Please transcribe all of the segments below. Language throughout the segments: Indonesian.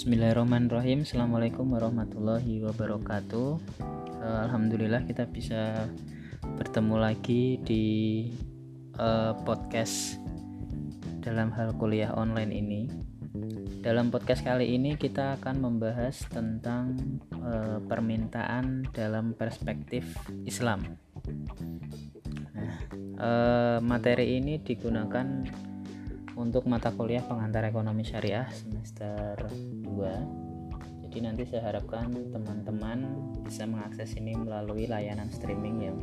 Bismillahirrahmanirrahim. Assalamualaikum warahmatullahi wabarakatuh. Eh, Alhamdulillah kita bisa bertemu lagi di uh, podcast dalam hal kuliah online ini. Dalam podcast kali ini kita akan membahas tentang uh, permintaan dalam perspektif Islam. Nah, uh, materi ini digunakan untuk mata kuliah pengantar ekonomi syariah semester 2 jadi nanti saya harapkan teman-teman bisa mengakses ini melalui layanan streaming yang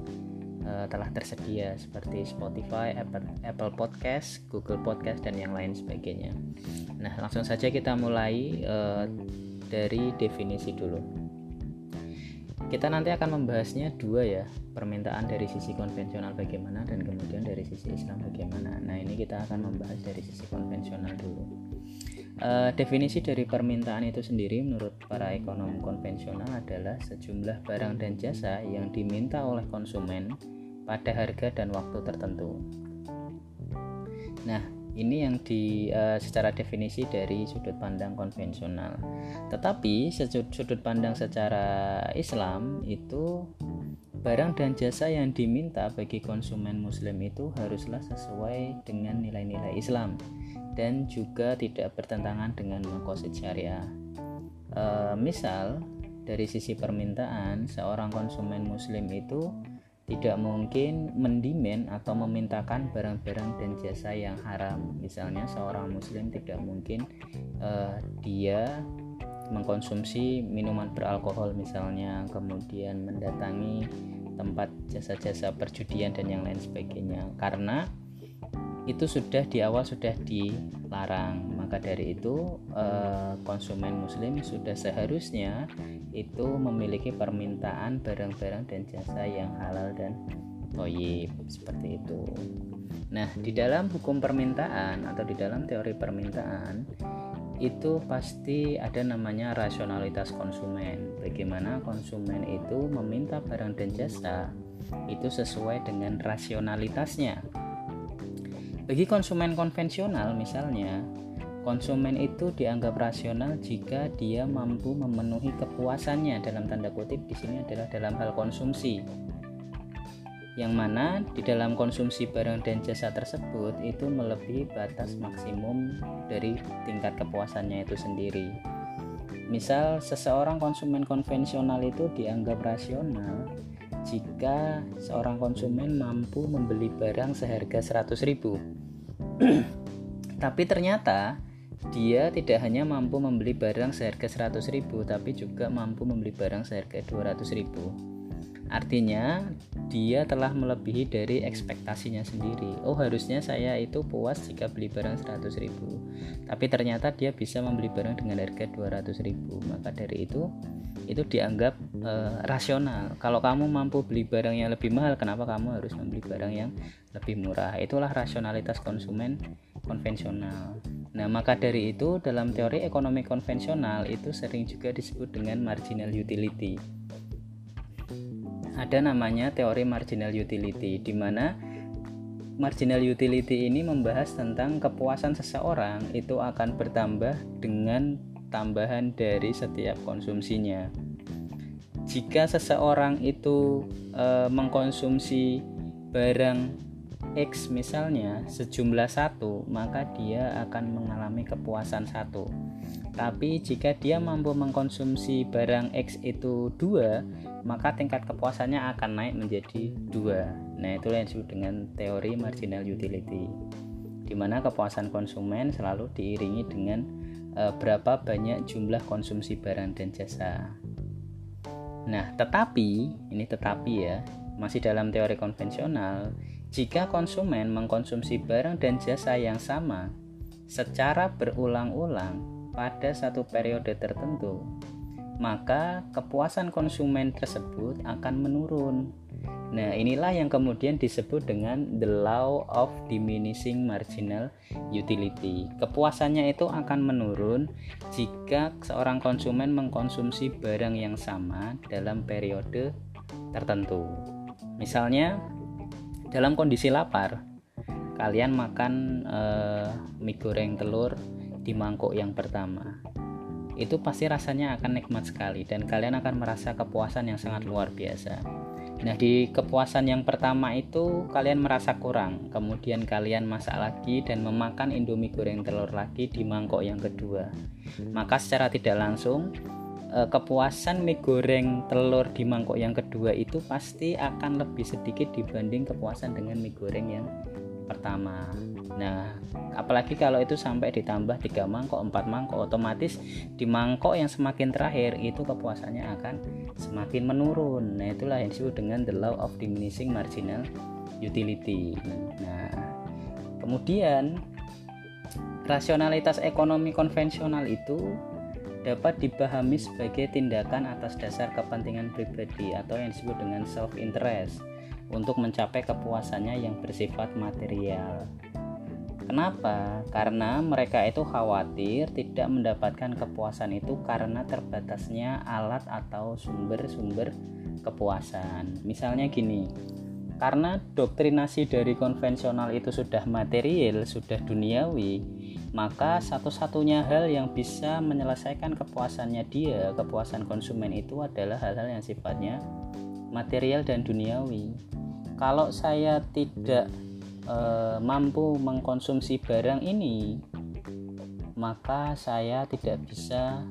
uh, telah tersedia seperti Spotify, Apple, Apple Podcast, Google Podcast dan yang lain sebagainya. Nah, langsung saja kita mulai uh, dari definisi dulu kita nanti akan membahasnya dua ya permintaan dari sisi konvensional bagaimana dan kemudian dari sisi Islam bagaimana. Nah ini kita akan membahas dari sisi konvensional dulu. Uh, definisi dari permintaan itu sendiri menurut para ekonom konvensional adalah sejumlah barang dan jasa yang diminta oleh konsumen pada harga dan waktu tertentu. Nah ini yang di uh, secara definisi dari sudut pandang konvensional. Tetapi sudut pandang secara Islam itu barang dan jasa yang diminta bagi konsumen muslim itu haruslah sesuai dengan nilai-nilai Islam dan juga tidak bertentangan dengan makosid syariah. Uh, misal dari sisi permintaan seorang konsumen muslim itu tidak mungkin mendimen atau memintakan barang-barang dan jasa yang haram. Misalnya seorang muslim tidak mungkin uh, dia mengkonsumsi minuman beralkohol misalnya, kemudian mendatangi tempat jasa-jasa perjudian dan yang lain sebagainya. Karena itu sudah di awal sudah dilarang maka dari itu eh, konsumen muslim sudah seharusnya itu memiliki permintaan barang-barang dan jasa yang halal dan toyib seperti itu. Nah di dalam hukum permintaan atau di dalam teori permintaan itu pasti ada namanya rasionalitas konsumen. Bagaimana konsumen itu meminta barang dan jasa itu sesuai dengan rasionalitasnya. Bagi konsumen konvensional misalnya, konsumen itu dianggap rasional jika dia mampu memenuhi kepuasannya dalam tanda kutip di sini adalah dalam hal konsumsi. Yang mana di dalam konsumsi barang dan jasa tersebut itu melebihi batas maksimum dari tingkat kepuasannya itu sendiri. Misal seseorang konsumen konvensional itu dianggap rasional jika seorang konsumen mampu membeli barang seharga 100.000 tapi ternyata dia tidak hanya mampu membeli barang seharga 100 ribu tapi juga mampu membeli barang seharga 200 ribu. Artinya dia telah melebihi dari ekspektasinya sendiri. Oh harusnya saya itu puas jika beli barang 100 ribu. Tapi ternyata dia bisa membeli barang dengan harga 200 ribu. Maka dari itu itu dianggap e, rasional. Kalau kamu mampu beli barang yang lebih mahal kenapa kamu harus membeli barang yang lebih murah? Itulah rasionalitas konsumen konvensional nah maka dari itu dalam teori ekonomi konvensional itu sering juga disebut dengan marginal utility ada namanya teori marginal utility di mana marginal utility ini membahas tentang kepuasan seseorang itu akan bertambah dengan tambahan dari setiap konsumsinya. Jika seseorang itu e, mengkonsumsi barang X misalnya sejumlah satu maka dia akan mengalami kepuasan satu. Tapi jika dia mampu mengkonsumsi barang X itu dua maka tingkat kepuasannya akan naik menjadi dua. Nah itulah yang disebut dengan teori marginal utility di mana kepuasan konsumen selalu diiringi dengan e, berapa banyak jumlah konsumsi barang dan jasa. Nah tetapi ini tetapi ya masih dalam teori konvensional jika konsumen mengkonsumsi barang dan jasa yang sama secara berulang-ulang pada satu periode tertentu, maka kepuasan konsumen tersebut akan menurun. Nah, inilah yang kemudian disebut dengan the law of diminishing marginal utility. Kepuasannya itu akan menurun jika seorang konsumen mengkonsumsi barang yang sama dalam periode tertentu. Misalnya, dalam kondisi lapar kalian makan uh, mie goreng telur di mangkok yang pertama itu pasti rasanya akan nikmat sekali dan kalian akan merasa kepuasan yang sangat luar biasa. Nah, di kepuasan yang pertama itu kalian merasa kurang, kemudian kalian masak lagi dan memakan indomie goreng telur lagi di mangkok yang kedua. Maka secara tidak langsung eh, kepuasan mie goreng telur di mangkok yang kedua itu pasti akan lebih sedikit dibanding kepuasan dengan mie goreng yang pertama. Nah, apalagi kalau itu sampai ditambah tiga mangkok, empat mangkok, otomatis di mangkok yang semakin terakhir itu kepuasannya akan semakin menurun. Nah, itulah yang disebut dengan the law of diminishing marginal utility. Nah, kemudian rasionalitas ekonomi konvensional itu dapat dipahami sebagai tindakan atas dasar kepentingan pribadi atau yang disebut dengan self interest untuk mencapai kepuasannya yang bersifat material. Kenapa? Karena mereka itu khawatir tidak mendapatkan kepuasan itu karena terbatasnya alat atau sumber-sumber kepuasan. Misalnya gini, karena doktrinasi dari konvensional itu sudah material, sudah duniawi, maka satu-satunya hal yang bisa menyelesaikan kepuasannya dia, kepuasan konsumen itu adalah hal-hal yang sifatnya material dan duniawi. Kalau saya tidak e, mampu mengkonsumsi barang ini maka saya tidak bisa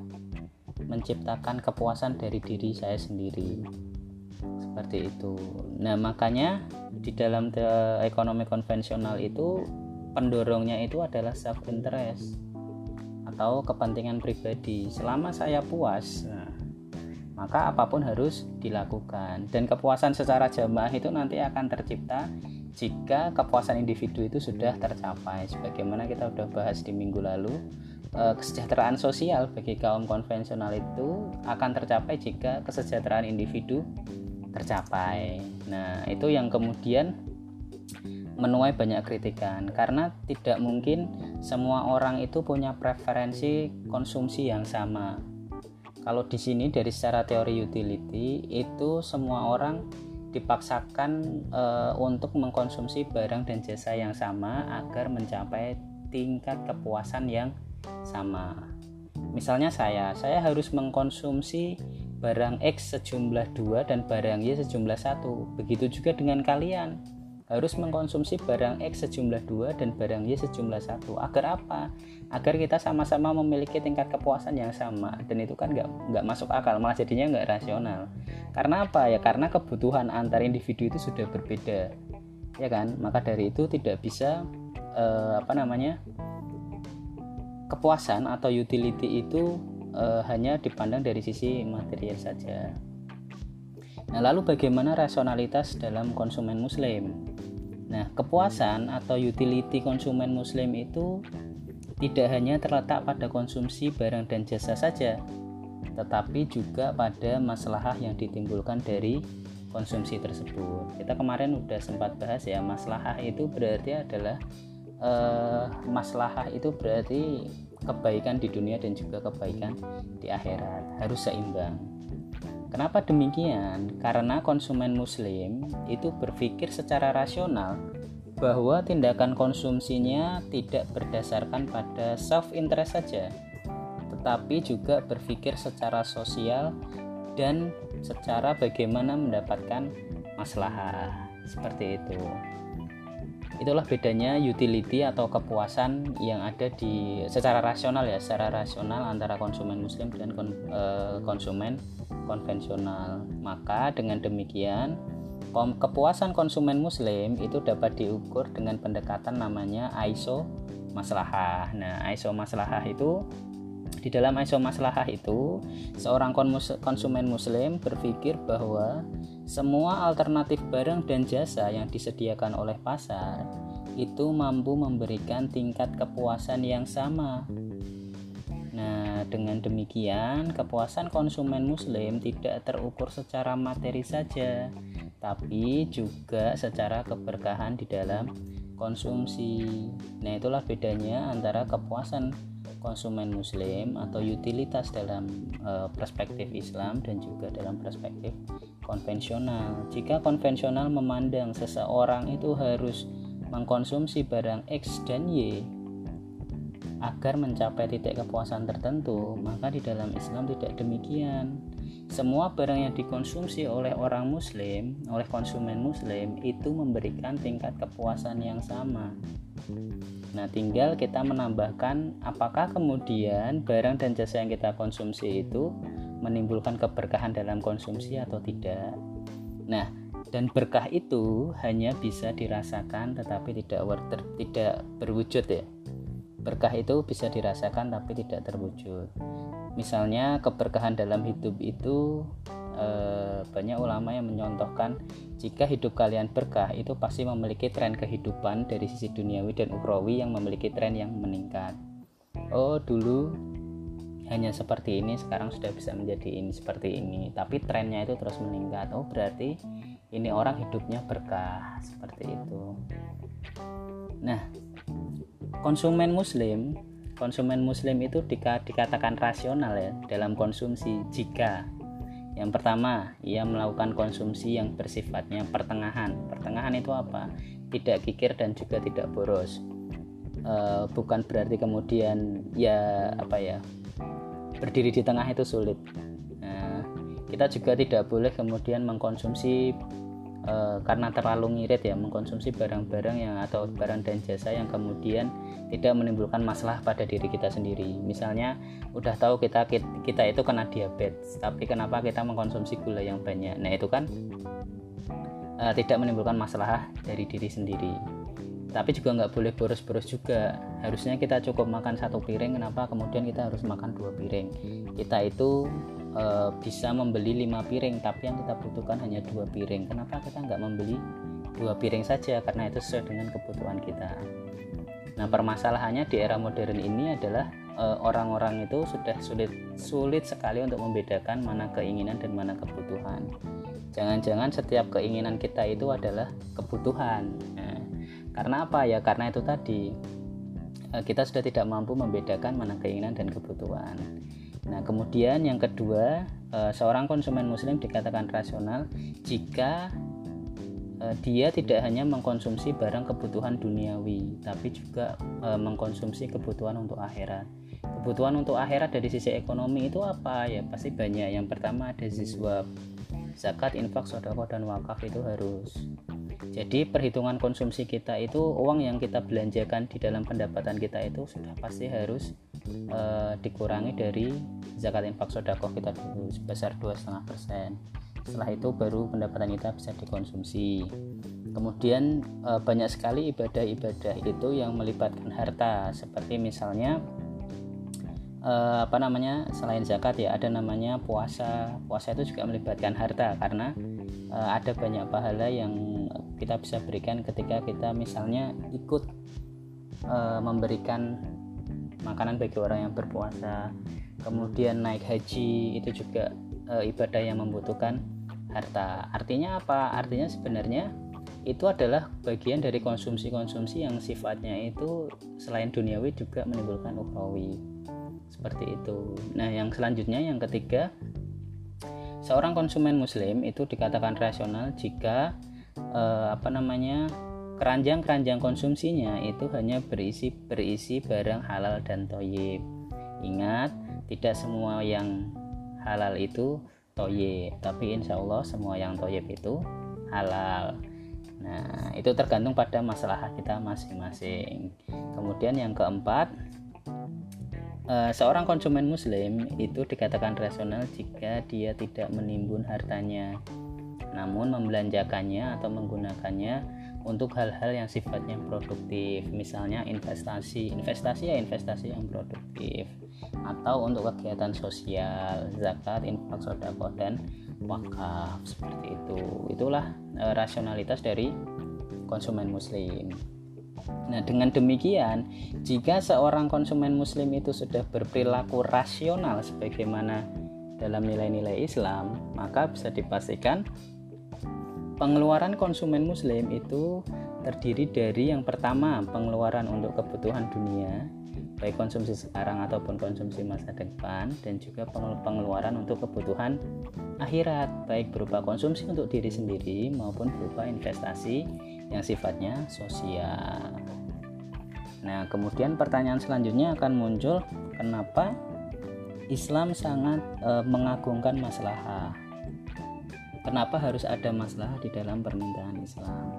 menciptakan kepuasan dari diri saya sendiri. Seperti itu. Nah makanya di dalam ekonomi konvensional itu pendorongnya itu adalah self interest atau kepentingan pribadi. Selama saya puas nah, maka apa pun harus dilakukan. Dan kepuasan secara jamaah itu nanti akan tercipta jika kepuasan individu itu sudah tercapai. Sebagaimana kita sudah bahas di minggu lalu eh, kesejahteraan sosial bagi kaum konvensional itu akan tercapai jika kesejahteraan individu tercapai. Nah itu yang kemudian menuai banyak kritikan karena tidak mungkin semua orang itu punya preferensi konsumsi yang sama kalau di sini dari secara teori utility itu semua orang dipaksakan e, untuk mengkonsumsi barang dan jasa yang sama agar mencapai tingkat kepuasan yang sama. Misalnya saya, saya harus mengkonsumsi barang X sejumlah 2 dan barang Y sejumlah 1. Begitu juga dengan kalian harus mengkonsumsi barang X sejumlah dua dan barang Y sejumlah satu. Agar apa? Agar kita sama-sama memiliki tingkat kepuasan yang sama. Dan itu kan nggak nggak masuk akal malah jadinya nggak rasional. Karena apa? Ya karena kebutuhan antar individu itu sudah berbeda. Ya kan? Maka dari itu tidak bisa eh, apa namanya? Kepuasan atau utility itu eh, hanya dipandang dari sisi material saja Nah, lalu bagaimana rasionalitas dalam konsumen muslim? Nah, kepuasan atau utility konsumen muslim itu tidak hanya terletak pada konsumsi barang dan jasa saja, tetapi juga pada masalah yang ditimbulkan dari konsumsi tersebut. Kita kemarin udah sempat bahas ya, masalah itu berarti adalah eh, masalah itu berarti kebaikan di dunia dan juga kebaikan di akhirat harus seimbang. Kenapa demikian? Karena konsumen muslim itu berpikir secara rasional bahwa tindakan konsumsinya tidak berdasarkan pada self interest saja, tetapi juga berpikir secara sosial dan secara bagaimana mendapatkan masalah. Seperti itu. Itulah bedanya utility atau kepuasan yang ada di secara rasional ya, secara rasional antara konsumen muslim dan kon, e, konsumen konvensional. Maka dengan demikian kepuasan konsumen muslim itu dapat diukur dengan pendekatan namanya ISO maslahah. Nah, ISO maslahah itu di dalam ISO maslahah itu seorang konsumen muslim berpikir bahwa semua alternatif barang dan jasa yang disediakan oleh pasar itu mampu memberikan tingkat kepuasan yang sama Nah, dengan demikian, kepuasan konsumen Muslim tidak terukur secara materi saja, tapi juga secara keberkahan di dalam konsumsi. Nah, itulah bedanya antara kepuasan konsumen Muslim atau utilitas dalam e, perspektif Islam dan juga dalam perspektif konvensional. Jika konvensional memandang seseorang itu harus mengkonsumsi barang X dan Y agar mencapai titik kepuasan tertentu, maka di dalam Islam tidak demikian. Semua barang yang dikonsumsi oleh orang muslim, oleh konsumen muslim itu memberikan tingkat kepuasan yang sama. Nah, tinggal kita menambahkan apakah kemudian barang dan jasa yang kita konsumsi itu menimbulkan keberkahan dalam konsumsi atau tidak. Nah, dan berkah itu hanya bisa dirasakan tetapi tidak ter, tidak berwujud ya berkah itu bisa dirasakan tapi tidak terwujud misalnya keberkahan dalam hidup itu eh, banyak ulama yang menyontohkan jika hidup kalian berkah itu pasti memiliki tren kehidupan dari sisi duniawi dan ukrawi yang memiliki tren yang meningkat. Oh dulu hanya seperti ini sekarang sudah bisa menjadi ini seperti ini. Tapi trennya itu terus meningkat. Oh berarti ini orang hidupnya berkah seperti itu. Nah konsumen muslim konsumen muslim itu dikatakan rasional ya dalam konsumsi jika. Yang pertama ia melakukan konsumsi yang bersifatnya pertengahan. Pertengahan itu apa? Tidak kikir dan juga tidak boros. E, bukan berarti kemudian ya apa ya berdiri di tengah itu sulit. Nah, kita juga tidak boleh kemudian mengkonsumsi e, karena terlalu ngirit ya mengkonsumsi barang-barang yang atau barang dan jasa yang kemudian tidak menimbulkan masalah pada diri kita sendiri. Misalnya udah tahu kita kita itu kena diabetes, tapi kenapa kita mengkonsumsi gula yang banyak? Nah itu kan e, tidak menimbulkan masalah dari diri sendiri. Tapi juga nggak boleh boros-boros juga. Harusnya kita cukup makan satu piring. Kenapa kemudian kita harus makan dua piring? Kita itu e, bisa membeli lima piring tapi yang kita butuhkan hanya dua piring. Kenapa kita nggak membeli dua piring saja? Karena itu sesuai dengan kebutuhan kita. Nah permasalahannya di era modern ini adalah eh, orang-orang itu sudah sulit sulit sekali untuk membedakan mana keinginan dan mana kebutuhan. Jangan-jangan setiap keinginan kita itu adalah kebutuhan. Nah, karena apa? Ya karena itu tadi. E, kita sudah tidak mampu membedakan mana keinginan dan kebutuhan Nah, kemudian yang kedua, eh, seorang konsumen muslim dikatakan rasional jika eh, dia tidak hanya mengkonsumsi barang kebutuhan duniawi, tapi juga eh, mengkonsumsi kebutuhan untuk akhirat. Kebutuhan untuk akhirat dari sisi ekonomi itu apa? Ya, pasti banyak. Yang pertama ada ziswab. Zakat, infak, sodako, dan wakaf itu harus jadi perhitungan konsumsi kita itu uang yang kita belanjakan di dalam pendapatan kita itu sudah pasti harus uh, dikurangi dari zakat infak sodakoh kita dulu sebesar 2,5% setelah itu baru pendapatan kita bisa dikonsumsi. Kemudian uh, banyak sekali ibadah-ibadah itu yang melibatkan harta. Seperti misalnya uh, apa namanya selain zakat ya ada namanya puasa. Puasa itu juga melibatkan harta karena uh, ada banyak pahala yang kita bisa berikan ketika kita misalnya ikut memberikan makanan bagi orang yang berpuasa. Kemudian naik haji itu juga uh, ibadah yang membutuhkan harta. Artinya apa? Artinya sebenarnya itu adalah bagian dari konsumsi-konsumsi yang sifatnya itu selain duniawi juga menimbulkan ukhrawi. Seperti itu. Nah yang selanjutnya yang ketiga seorang konsumen muslim itu dikatakan rasional jika eh, apa namanya keranjang-keranjang konsumsinya itu hanya berisi berisi barang halal dan toyib. Ingat, tidak semua yang halal itu toyib, tapi insya Allah semua yang toyib itu halal. Nah, itu tergantung pada masalah kita masing-masing. Kemudian yang keempat, eh, seorang konsumen muslim itu dikatakan rasional jika dia tidak menimbun hartanya namun membelanjakannya atau menggunakannya untuk hal-hal yang sifatnya produktif. Misalnya investasi investasi ya investasi yang produktif. Atau untuk kegiatan sosial zakat infak sodako dan wakaf seperti itu. Itulah e, rasionalitas dari konsumen muslim. Nah, dengan demikian, jika seorang konsumen muslim itu sudah berperilaku rasional sebagaimana dalam nilai-nilai Islam, maka bisa dipastikan Pengeluaran konsumen muslim itu terdiri dari yang pertama pengeluaran untuk kebutuhan dunia baik konsumsi sekarang ataupun konsumsi masa depan dan juga pengeluaran untuk kebutuhan akhirat baik berupa konsumsi untuk diri sendiri maupun berupa investasi yang sifatnya sosial. Nah, kemudian pertanyaan selanjutnya akan muncul, kenapa Islam sangat e, mengagungkan maslahah? Kenapa harus ada masalah di dalam permintaan Islam?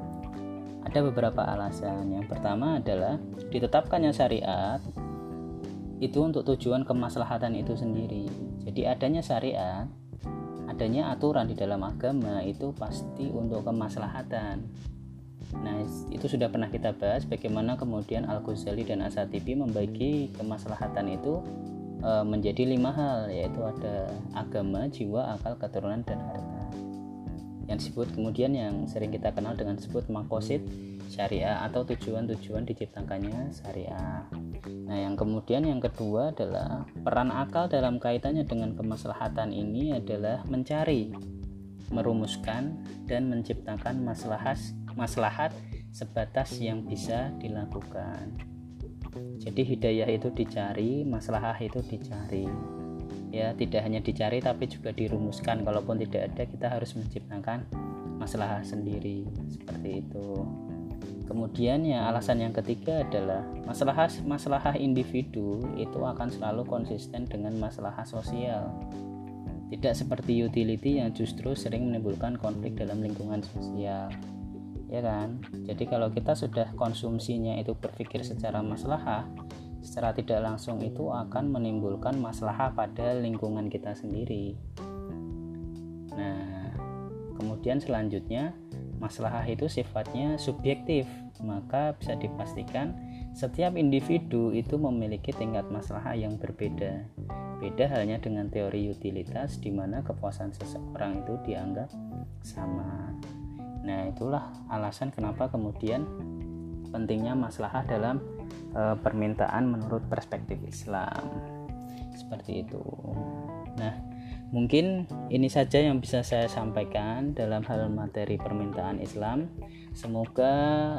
Ada beberapa alasan. Yang pertama adalah ditetapkannya syariat itu untuk tujuan kemaslahatan itu sendiri. Jadi adanya syariat, adanya aturan di dalam agama itu pasti untuk kemaslahatan. Nah, itu sudah pernah kita bahas bagaimana kemudian Al-Ghazali dan Asatibi membagi kemaslahatan itu e, menjadi lima hal, yaitu ada agama, jiwa, akal, keturunan, dan harta. Yang disebut kemudian yang sering kita kenal dengan disebut makosid syariah atau tujuan-tujuan diciptakannya syariah. Nah, yang kemudian yang kedua adalah peran akal dalam kaitannya dengan kemaslahatan ini adalah mencari, merumuskan dan menciptakan maslahat maslahat sebatas yang bisa dilakukan. Jadi hidayah itu dicari, maslahah itu dicari. Ya, tidak hanya dicari tapi juga dirumuskan. Kalaupun tidak ada, kita harus menciptakan masalah sendiri. Seperti itu. Kemudian ya alasan yang ketiga adalah masalah masalah individu itu akan selalu konsisten dengan masalah sosial. Tidak seperti utility yang justru sering menimbulkan konflik dalam lingkungan sosial ya kan jadi kalau kita sudah konsumsinya itu berpikir secara maslahah secara tidak langsung itu akan menimbulkan masalah pada lingkungan kita sendiri. Nah kemudian selanjutnya masalah itu sifatnya subjektif maka bisa dipastikan setiap individu itu memiliki tingkat masalah yang berbeda. Beda halnya dengan teori utilitas di mana kepuasan seseorang itu dianggap sama. Nah, itulah alasan kenapa kemudian pentingnya maslahah dalam e, permintaan menurut perspektif Islam. Seperti itu. Nah, mungkin ini saja yang bisa saya sampaikan dalam hal materi permintaan Islam. Semoga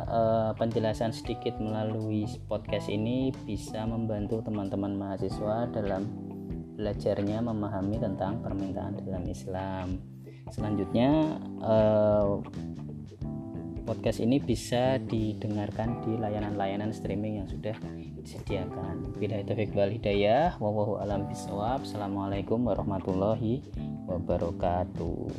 e, penjelasan sedikit melalui podcast ini bisa membantu teman-teman mahasiswa dalam belajarnya memahami tentang permintaan dalam Islam selanjutnya uh, podcast ini bisa didengarkan di layanan-layanan streaming yang sudah disediakan. Bila itu wal hidayah, alam. Assalamualaikum warahmatullahi wabarakatuh.